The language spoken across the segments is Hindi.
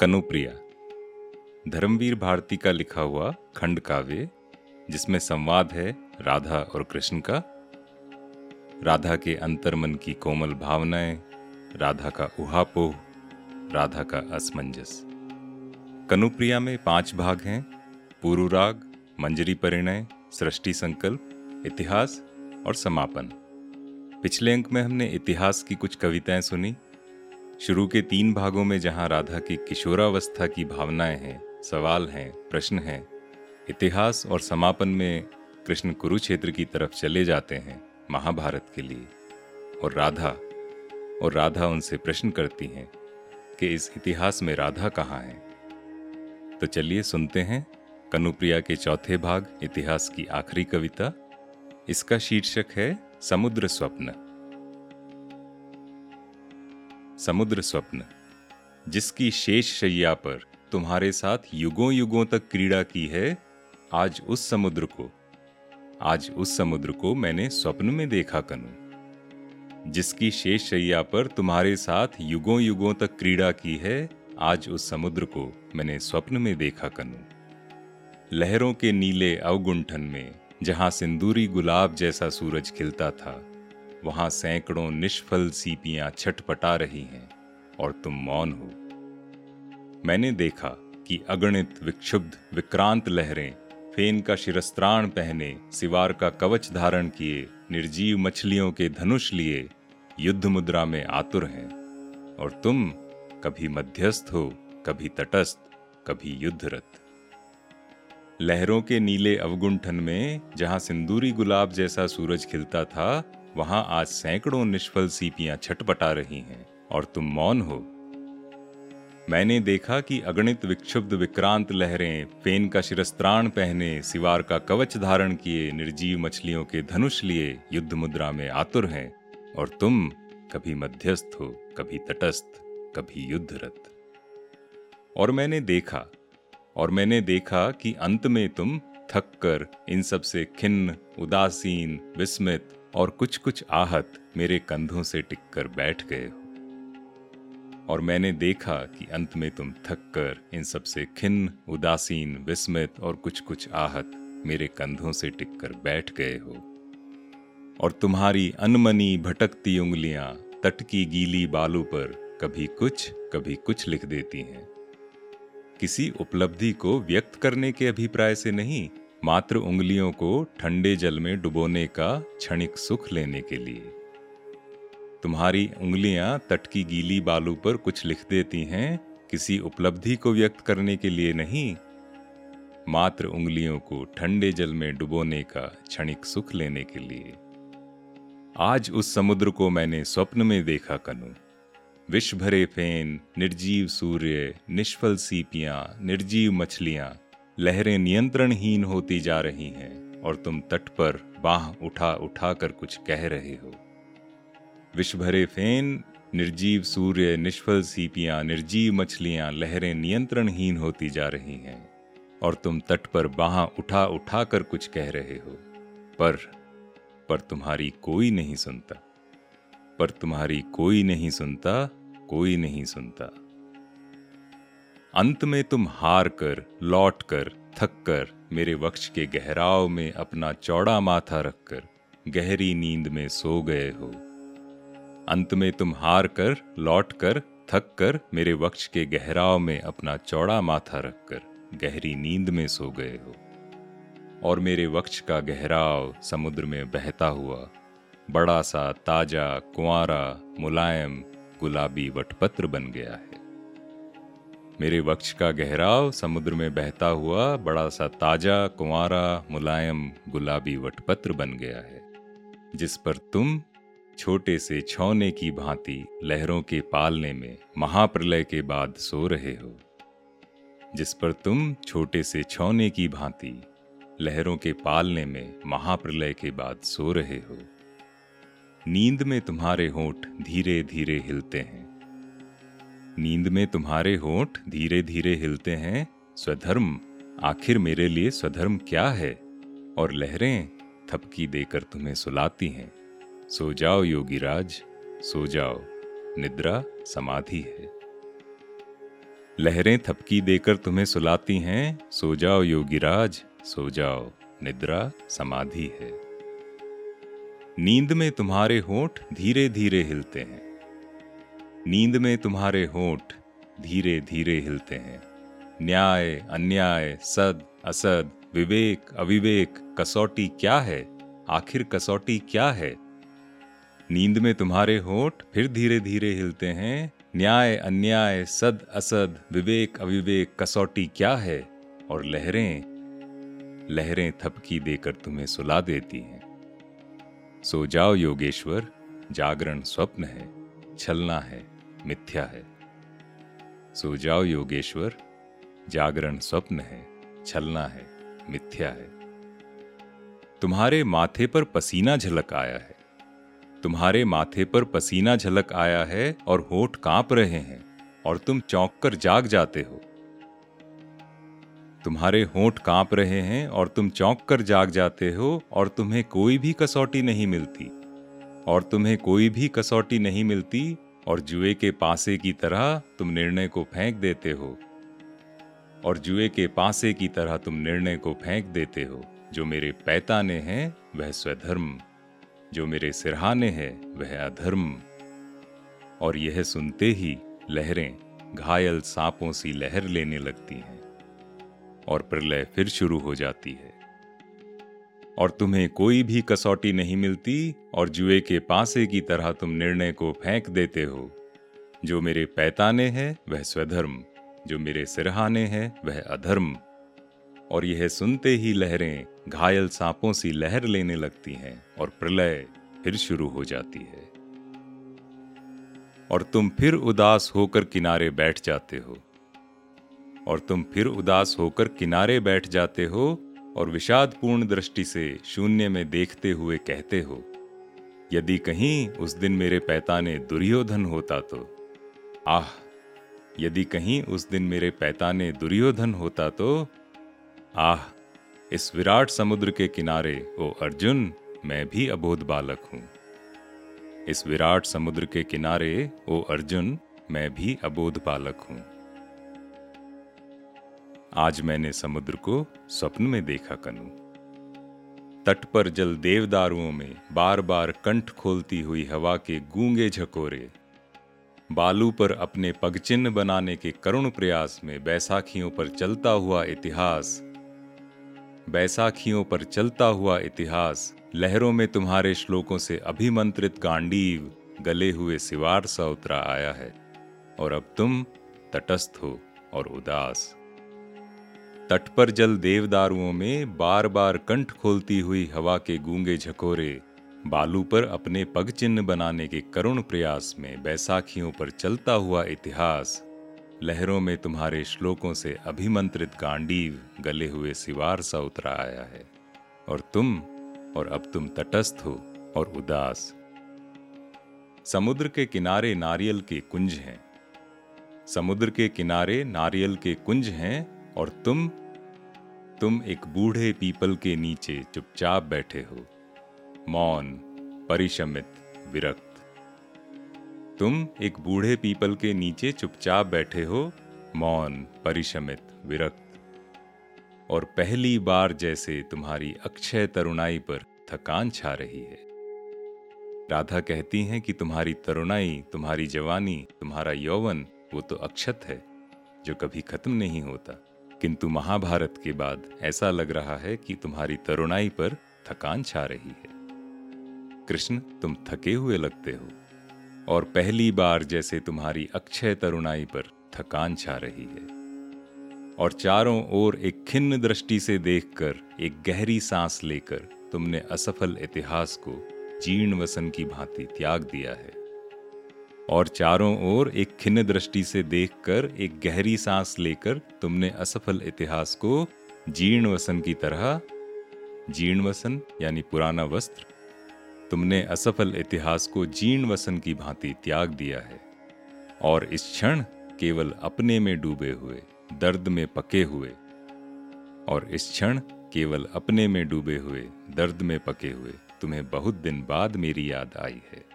कनुप्रिया। धर्मवीर भारती का लिखा हुआ खंड काव्य, जिसमें संवाद है राधा और कृष्ण का। राधा के अंतर्मन की कोमल भावनाएँ, राधा का उहापोह, राधा का असमंजस। कनुप्रिया में पाँच भाग हैं पूर्वराग मंजरी परिणय, सृष्टि संकल्प, इतिहास और समापन। पिछले अंक में हमने इतिहास की कुछ कविताएँ सुनी शुरू के तीन भागों में जहाँ राधा की किशोरावस्था की भावनाएँ हैं, सवाल हैं, प्रश्न हैं, इतिहास और समापन में कृष्ण कुरुक्षेत्र की तरफ़ चले जाते हैं महाभारत के लिए। और राधा और राधा उनसे प्रश्न करती हैं कि इस इतिहास में राधा कहाँ है? तो चलिए सुनते हैं कनुप्रिया के चौथे भाग इतिहास की आखिरी कविता। इसका शीर्षक है समुद्र स्वप्न। समुद्र स्वप्न, जिसकी शेष शैया पर तुम्हारे साथ युगों युगों तक क्रीड़ा की है, आज उस समुद्र को, आज उस समुद्र को मैंने स्वप्न में देखा कनु, जिसकी शेष शैया पर तुम्हारे साथ युगों युगों तक क्रीड़ा की है, आज उस समुद्र को मैंने स्वप्न में देखा कनु। लहरों के नीले अवगुंठन में, जहाँ सिंदूरी गुलाब जैसा सूरज खिलता था वहाँ सैकड़ों निष्फल सीपियाँ छटपटा रही हैं और तुम मौन हो। मैंने देखा कि अगणित विक्षुब्ध, विक्रांत लहरें, फेन का शिरस्त्राण पहने, सिवार का कवच धारण किए, निर्जीव मछलियों के धनुष लिए, युद्ध मुद्रा में आतुर हैं। और तुम कभी मध्यस्थ हो, कभी तटस्थ, कभी युद्धरत। लहरों के नीले अवगुंठन में, जहाँ सिंदूरी गुलाब जैसा सूरज खिलता था वहाँ आज सैकड़ों निष्फल सीपियाँ छटपटा रही हैं, और तुम मौन हो। मैंने देखा कि अगणित विक्षुब्ध विक्रांत लहरें, फेन का शिरस्त्राण पहने, सिवार का कवच धारण किए, निर्जीव मछलियों के धनुष लिए युद्ध मुद्रा में आतुर हैं, और तुम कभी मध्यस्थ हो, कभी तटस्थ, कभी युद्धरत। और मैंने देखा, और मैंने देखा कि अंत में तुम थक कर इन सबसे खिन्न, उदासीन, विस्मित और कुछ कुछ आहत मेरे कंधों से टिककर बैठ गए हो। और मैंने देखा कि अंत में तुम थक कर इन सबसे खिन्न, उदासीन, विस्मित और कुछ कुछ आहत मेरे कंधों से टिककर बैठ गए हो। और तुम्हारी अनमनी भटकती उंगलियाँ तट की गीली बालू पर कभी कुछ कभी कुछ लिख देती हैं। किसी उपलब्धि को व्यक्त करने के अभिप्राय से नहीं मात्र उंगलियों को ठंडे जल में डुबोने का क्षणिक सुख लेने के लिए। तुम्हारी उंगलियाँ तट की गीली बालू पर कुछ लिख देती हैं, किसी उपलब्धि को व्यक्त करने के लिए नहीं। मात्र उंगलियों को ठंडे जल में डुबोने का क्षणिक सुख लेने के लिए। आज उस समुद्र को मैंने स्वप्न में देखा कनु। विष भरे फेन, निर्जीव सूर्य, निष्फल सीपियाँ, निर्जीव मछलियाँ लहरें नियंत्रणहीन होती जा रही हैं और तुम तट पर बाह उठा उठा कर कुछ कह रहे हो। विष भरे फेन, निर्जीव सूर्य, निष्फल सीपियाँ, निर्जीव मछलियाँ लहरें नियंत्रणहीन होती जा रही हैं और तुम तट पर बाह उठा उठा कर कुछ कह रहे हो। पर पर तुम्हारी कोई नहीं सुनता। पर तुम्हारी कोई नहीं सुनता, कोई नहीं सुनता। अंत में तुम हार कर, लौट कर, थक कर, मेरे वक्ष के गहराव में अपना चौड़ा माथा रखकर, गहरी नींद में सो गए हो। अंत में तुम हार कर, लौट कर, थक कर, मेरे वक्ष के गहराव में अपना चौड़ा माथा रखकर, गहरी नींद में सो गए हो। और मेरे वक्ष का गहराव समुद्र में बहता हुआ, बड़ा सा, ताज़ा कुआरा मुलायम, गुलाबी वटपत्र बन गया है। मेरे वक्ष का गहराव समुद्र में बहता हुआ बड़ा सा ताज़ा कुंवारा मुलायम गुलाबी वटपत्र बन गया है, जिस पर तुम छोटे से छौने की भांति लहरों के पालने में महाप्रलय के बाद सो रहे हो, जिस पर तुम छोटे से छौने की भांति लहरों के पालने में महाप्रलय के बाद सो रहे हो। नींद में तुम्हारे होठ धीरे धीरे हिलते हैं। नींद में तुम्हारे होठ धीरे धीरे हिलते हैं, स्वधर्म। आखिर मेरे लिए स्वधर्म क्या है? और लहरें थपकी देकर तुम्हें सुलाती हैं। सो जाओ योगीराज, सो जाओ। निद्रा समाधि है। लहरें थपकी देकर तुम्हें सुलाती हैं, सो जाओ योगीराज, सो जाओ। निद्रा समाधि है। नींद में तुम्हारे होठ धीरे धीरे हिलते हैं। नींद में तुम्हारे होठ धीरे धीरे हिलते हैं। न्याय, अन्याय, सद, असद, विवेक, अविवेक, कसौटी क्या है? आखिर कसौटी क्या है? नींद में तुम्हारे होठ फिर धीरे धीरे हिलते हैं। न्याय, अन्याय, सद, असद, विवेक, अविवेक, कसौटी क्या है? और लहरें लहरें थपकी देकर तुम्हें सुला देती हैं। सो जाओ योगेश्वर, जागरण स्वप्न है, छलना है। मिथ्या है। सो जाओ योगेश्वर, जागरण स्वप्न है, छलना है, मिथ्या है। तुम्हारे माथे पर पसीना झलक आया है। तुम्हारे माथे पर पसीना झलक आया है और होठ काँप रहे हैं और तुम चौंक कर जाग जाते हो। तुम्हारे होठ काँप रहे हैं और तुम चौंक कर जाग जाते हो और तुम्हें कोई भी कसौटी नहीं मिलती। और तुम्हें कोई भी कसौटी नहीं मिलती और जुए के पासे की तरह तुम निर्णय को फेंक देते हो। और जुए के पासे की तरह तुम निर्णय को फेंक देते हो। जो मेरे पैताने हैं, वह स्वधर्म। जो मेरे सिरहाने हैं, वह अधर्म। और यह सुनते ही लहरें घायल सांपों सी लहर लेने लगती हैं। और प्रलय फिर शुरू हो जाती है। और तुम्हें कोई भी कसौटी नहीं मिलती और जुए के पासे की तरह तुम निर्णय को फेंक देते हो। जो मेरे पैताने हैं, वह स्वधर्म। जो मेरे सिरहाने हैं, वह अधर्म। और यह सुनते ही लहरें घायल सांपों सी लहर लेने लगती हैं और प्रलय फिर शुरू हो जाती है। और तुम फिर उदास होकर किनारे बैठ जाते हो। और तुम फिर उदास होकर किनारे बैठ जाते हो और विषादपूर्ण दृष्टि से शून्य में देखते हुए कहते हो, यदि कहीं उस दिन मेरे पैताने दुर्योधन होता तो। आह, यदि कहीं उस दिन मेरे पैताने दुर्योधन होता तो। आह, इस विराट समुद्र के किनारे, ओ अर्जुन, मैं भी अबोध बालक हूँ। इस विराट समुद्र के किनारे, ओ अर्जुन, मैं भी अबोध बालक हूँ। आज मैंने समुद्र को स्वप्न में देखा कनु। तट पर जल देवदारुओं में बार बार कंठ खोलती हुई हवा के गूँगे झकोरे। बालू पर अपने पगचिन्ह बनाने के करुण प्रयास में बैसाखियों पर चलता हुआ इतिहास। बैसाखियों पर चलता हुआ इतिहास, लहरों में तुम्हारे श्लोकों से अभिमंत्रित गांडीव, गले हुए सिवार सा उतरा आया है। और अब तुम तटस्थ हो और उदास। तट पर जल देवदारुओं में बार बार कंठ खोलती हुई हवा के गूँगे झकोरे, बालू पर अपने पग चिन्ह बनाने के करुण प्रयास में बैसाखियों पर चलता हुआ इतिहास, लहरों में तुम्हारे श्लोकों से अभिमंत्रित गांडीव गले हुए सिवार सा उतरा आया है। और तुम, और अब तुम तटस्थ हो और उदास। समुद्र के किनारे नारियल के कुंज हैं। समुद्र के किनारे नारियल के कुंज हैं और तुम तुम एक बूढ़े पीपल के नीचे चुपचाप बैठे हो। मौन परिशमित विरक्त। तुम एक बूढ़े पीपल के नीचे चुपचाप बैठे हो। मौन परिशमित विरक्त। और पहली बार जैसे तुम्हारी अक्षय तरुणाई पर थकान छा रही है। राधा कहती हैं कि तुम्हारी तरुणाई, तुम्हारी जवानी, तुम्हारा यौवन, वो तो अक्षत है, जो कभी खत्म नहीं होता। किंतु महाभारत के बाद ऐसा लग रहा है कि तुम्हारी तरुणाई पर थकान छा रही है। कृष्ण, तुम थके हुए लगते हो, और पहली बार जैसे तुम्हारी अक्षय तरुणाई पर थकान छा रही है। और चारों ओर एक खिन्न दृष्टि से देखकर, एक गहरी सांस लेकर तुमने असफल इतिहास को जीर्ण वसन की भांति त्याग दिया है। और चारों ओर एक खिन्न दृष्टि से देखकर एक गहरी सांस लेकर तुमने असफल इतिहास को जीर्ण वसन की तरह जीर्ण वसन यानी पुराना वस्त्र, तुमने असफल इतिहास को जीर्ण वसन की भांति त्याग दिया है और इस क्षण केवल अपने में डूबे हुए, दर्द में पके हुए और इस क्षण केवल अपने में डूबे हुए, दर्द में पके हुए, तुम्हें बहुत दिन बाद मेरी याद आई है।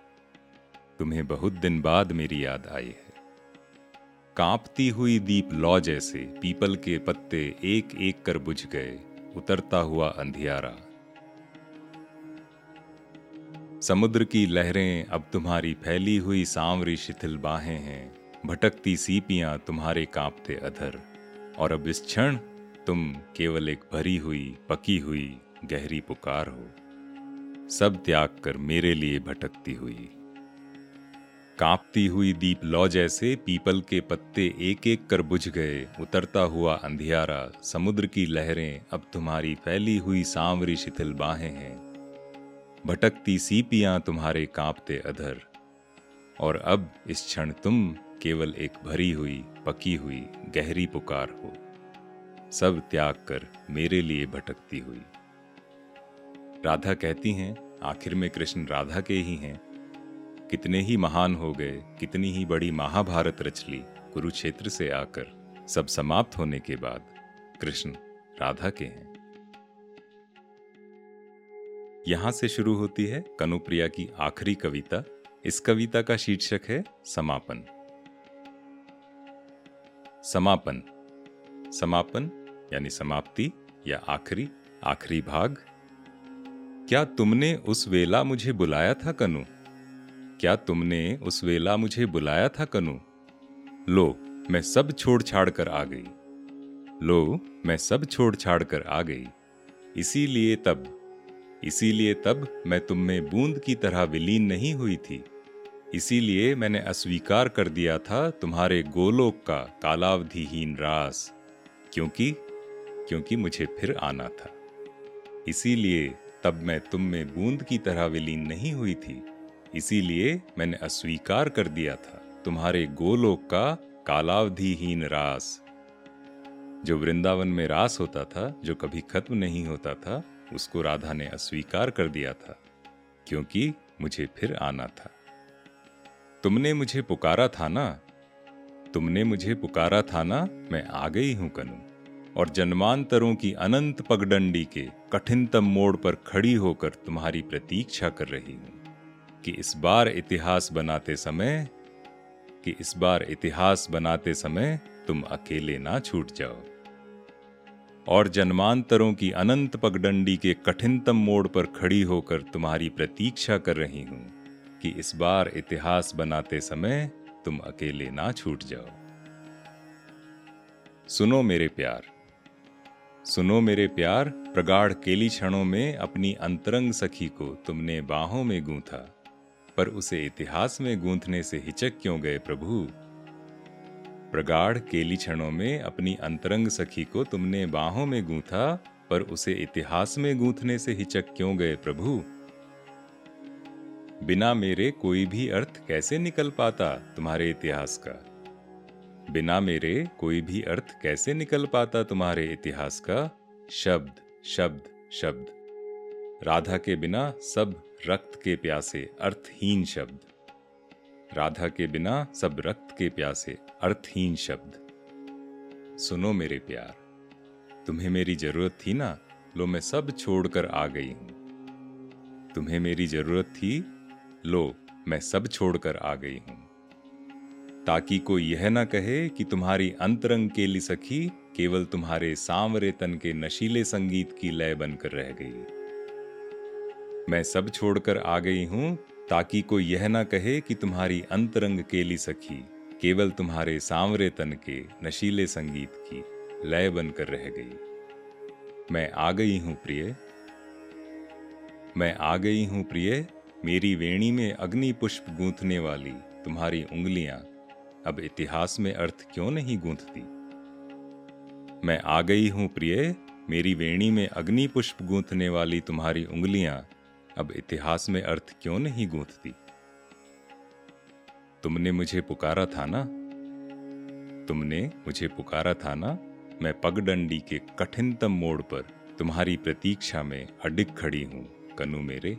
तुम्हें बहुत दिन बाद मेरी याद आई है। कांपती हुई दीप लौ जैसे पीपल के पत्ते एक एक कर बुझ गए, उतरता हुआ अंधियारा। समुद्र की लहरें अब तुम्हारी फैली हुई सांवरी शिथिल बाहें हैं, भटकती सीपियाँ तुम्हारे कांपते अधर, और अब इस क्षण तुम केवल एक भरी हुई, पकी हुई, गहरी पुकार हो। सब त्याग कर मेरे लिए भटकती हुई। कांपती हुई दीप लौ जैसे पीपल के पत्ते एक एक कर बुझ गए। उतरता हुआ अंधियारा, समुद्र की लहरें, अब तुम्हारी फैली हुई सांवरी शिथिल बाहें हैं। भटकती सीपियाँ तुम्हारे कांपते अधर। और अब इस क्षण तुम केवल एक भरी हुई, पकी हुई, गहरी पुकार हो। सब त्याग कर मेरे लिए भटकती हुई। राधा कहती हैं, आखिर में कृष्ण राधा के ही हैं। कितने ही महान हो गए, कितनी ही बड़ी महाभारत रच ली, कुरुक्षेत्र से आकर, सब समाप्त होने के बाद, कृष्ण राधा के हैं। यहाँ से शुरू होती है कनुप्रिया की आखिरी कविता। इस कविता का शीर्षक है समापन। समापन। समापन, यानी समाप्ति या आखिरी आखिरी भाग। क्या तुमने उस वेला मुझे बुलाया था, कनु? क्या तुमने उस वेला मुझे बुलाया था, कनु? लो, मैं सब छोड़ छाड़ कर आ गई। लो, मैं सब छोड़ छाड़ कर आ गई। इसीलिए तब इसीलिए तब मैं तुम में बूंद की तरह विलीन नहीं हुई थी। इसीलिए मैंने अस्वीकार कर दिया था तुम्हारे गोलोक का कालावधिहीन रास, क्योंकि क्योंकि मुझे फिर आना था। इसीलिए तब मैं तुम में बूंद की तरह विलीन नहीं हुई थी। इसीलिए मैंने अस्वीकार कर दिया था। तुम्हारे गोलोक का कालावधिहीन रास। जो वृंदावन में रास होता था, जो कभी खत्म नहीं होता था, उसको राधा ने अस्वीकार कर दिया था, क्योंकि मुझे फिर आना था। तुमने मुझे पुकारा था ना? तुमने मुझे पुकारा था ना? मैं आ गई हूँ कनु। और जन्मांतरों की अनंत पगडंडी के कठिनतम मोड़ पर खड़ी होकर तुम्हारी प्रतीक्षा कर रही हूँ। कि इस बार इतिहास बनाते समय, कि इस बार इतिहास बनाते समय तुम अकेले ना छूट जाओ। और जन्मांतरों की अनंत पगडंडी के कठिनतम मोड़ पर खड़ी होकर तुम्हारी प्रतीक्षा कर रही हूँ कि इस बार इतिहास बनाते समय तुम अकेले ना छूट जाओ। सुनो मेरे प्यार, सुनो मेरे प्यार, प्रगाढ़ केली क्षणों में अपनी अंतरंग सखी को तुमने बाहों में गूंथा। पर उसे इतिहास में गूंथने से हिचक क्यों गए प्रभु? प्रगाढ़ केली क्षणों में अपनी अंतरंग सखी को तुमने बाहों में गूंथा, पर उसे इतिहास में गूंथने से हिचक क्यों गए प्रभु? बिना मेरे कोई भी अर्थ कैसे निकल पाता तुम्हारे इतिहास का? बिना मेरे कोई भी अर्थ कैसे निकल पाता तुम्हारे इतिहास का? शब्द शब्द शब्द। राधा के बिना सब रक्त के प्यासे, अर्थहीन शब्द। राधा के बिना सब रक्त के प्यासे, अर्थहीन शब्द। सुनो मेरे प्यार, तुम्हें मेरी ज़रूरत थी ना, लो मैं सब छोड़कर आ गई हूँ। तुम्हें मेरी ज़रूरत थी, लो मैं सब छोड़कर आ गई हूँ। ताकि कोई यह ना कहे कि तुम्हारी अंतरंग केली सखी केवल तुम्हारे सांवरे तन के नशीले संगीत की लय बनकर रह गई। मैं सब छोड़कर आ गई हूँ, ताकि कोई यह ना कहे कि तुम्हारी अंतरंग केली सखी, केवल तुम्हारे सांवरे तन के नशीले संगीत की लय बनकर रह गई। मैं आ गई हूँ प्रिय। मैं आ गई हूँ प्रिय, मेरी वेणी में अग्नि पुष्प गूंथने वाली तुम्हारी उंगलियाँ, अब इतिहास में अर्थ क्यों नहीं गूंथती? मैं आ गई हूँ प्रिय, मेरी वेणी में अग्नि पुष्प गूंथने वाली तुम्हारी उंगलियाँ अब इतिहास में अर्थ क्यों नहीं गूंथती? तुमने मुझे पुकारा था ना? तुमने मुझे पुकारा था ना? मैं पगडंडी के कठिनतम मोड़ पर तुम्हारी प्रतीक्षा में अडिग खड़ी हूँ, कनु मेरे।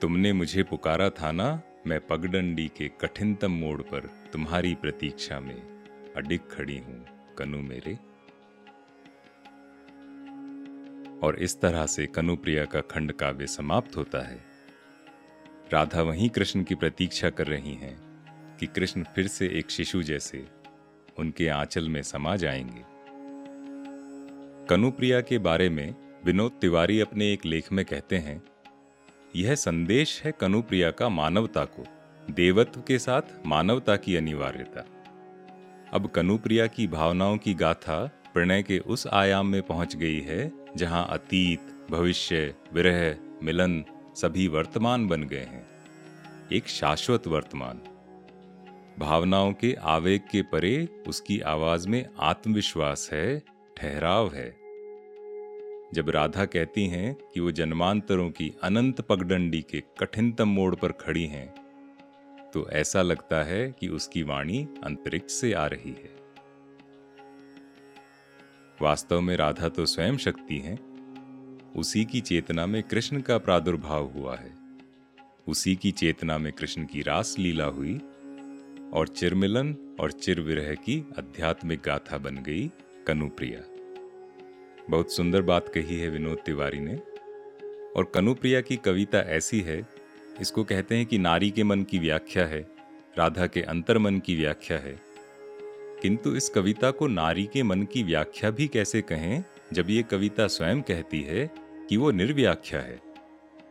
तुमने मुझे पुकारा था ना? मैं पगडंडी के कठिनतम मोड़ पर तुम्हारी प्रतीक्षा में अडिग खड़ी हूँ, कनु मेरे। और इस तरह से कनुप्रिया का खंड काव्य समाप्त होता है। राधा वहीं कृष्ण की प्रतीक्षा कर रही हैं कि कृष्ण फिर से एक शिशु जैसे उनके आंचल में समा जाएँगे। कनुप्रिया के बारे में विनोद तिवारी अपने एक लेख में कहते हैं, यह संदेश है कनुप्रिया का मानवता को, देवत्व के साथ मानवता की अनिवार्यता। अब कनुप्रिया की भावनाओं की गाथा प्रणय के उस आयाम में पहुँच गई है, जहाँ अतीत, भविष्य, विरह, मिलन सभी वर्तमान बन गए हैं। एक शाश्वत वर्तमान। भावनाओं के आवेग के परे उसकी आवाज़ में आत्मविश्वास है, ठहराव है। जब राधा कहती हैं कि वो जन्मांतरों की अनंत पगडंडी के कठिनतम मोड़ पर खड़ी हैं तो ऐसा लगता है कि उसकी वाणी अंतरिक्ष से आ रही है। वास्तव में राधा तो स्वयं शक्ति हैं। उसी की चेतना में कृष्ण का प्रादुर्भाव हुआ है। उसी की चेतना में कृष्ण की रास लीला हुई और चिरमिलन और चिर विरह की आध्यात्मिक गाथा बन गई कनुप्रिया। बहुत सुंदर बात कही है विनोद तिवारी ने। और कनुप्रिया की कविता ऐसी है, इसको कहते हैं कि नारी के मन की व्याख्या है, राधा के अंतर मन की व्याख्या है। किंतु इस कविता को नारी के मन की व्याख्या भी कैसे कहें, जब ये कविता स्वयं कहती है कि वो निर्व्याख्या है?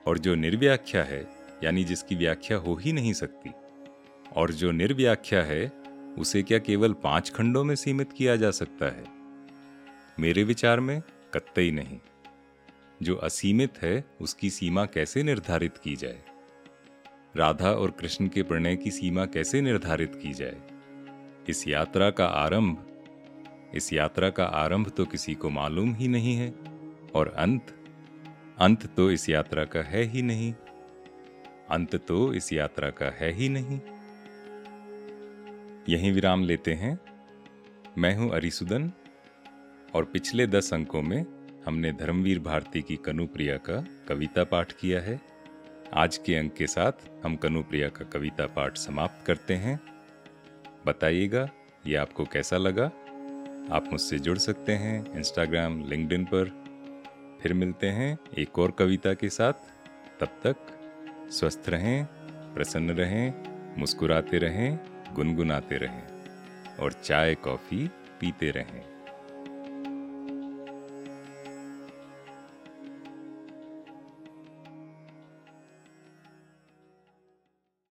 और जो निर्व्याख्या है, यानी जिसकी व्याख्या हो ही नहीं सकती, और जो निर्व्याख्या है, उसे क्या केवल पाँच खंडों में सीमित किया जा सकता है? मेरे विचार में कत्तई नहीं। जो असीमित है, उसकी सीमा कैसे निर्धारित की जाए? राधा और कृष्ण के प्रणय की सीमा कैसे निर्धारित की जाए? इस यात्रा का आरंभ, इस यात्रा का आरंभ तो किसी को मालूम ही नहीं है, और अंत अंत तो इस यात्रा का है ही नहीं, अंत तो इस यात्रा का है ही नहीं। यहीं विराम लेते हैं। मैं हूँ अरिसुदन, और पिछले दस अंकों में हमने धर्मवीर भारती की कनुप्रिया का कविता पाठ किया है। आज के अंक के साथ हम कनुप्रिया का कविता पाठ समाप्त करते हैं। बताइएगा, ये आपको कैसा लगा? आप मुझसे जुड़ सकते हैं इंस्टाग्राम लिंकड पर। फिर मिलते हैं एक और कविता के साथ। तब तक स्वस्थ रहें, प्रसन्न रहें, मुस्कुराते रहें, गुनगुनाते रहें और चाय, कॉफ़ी पीते रहें।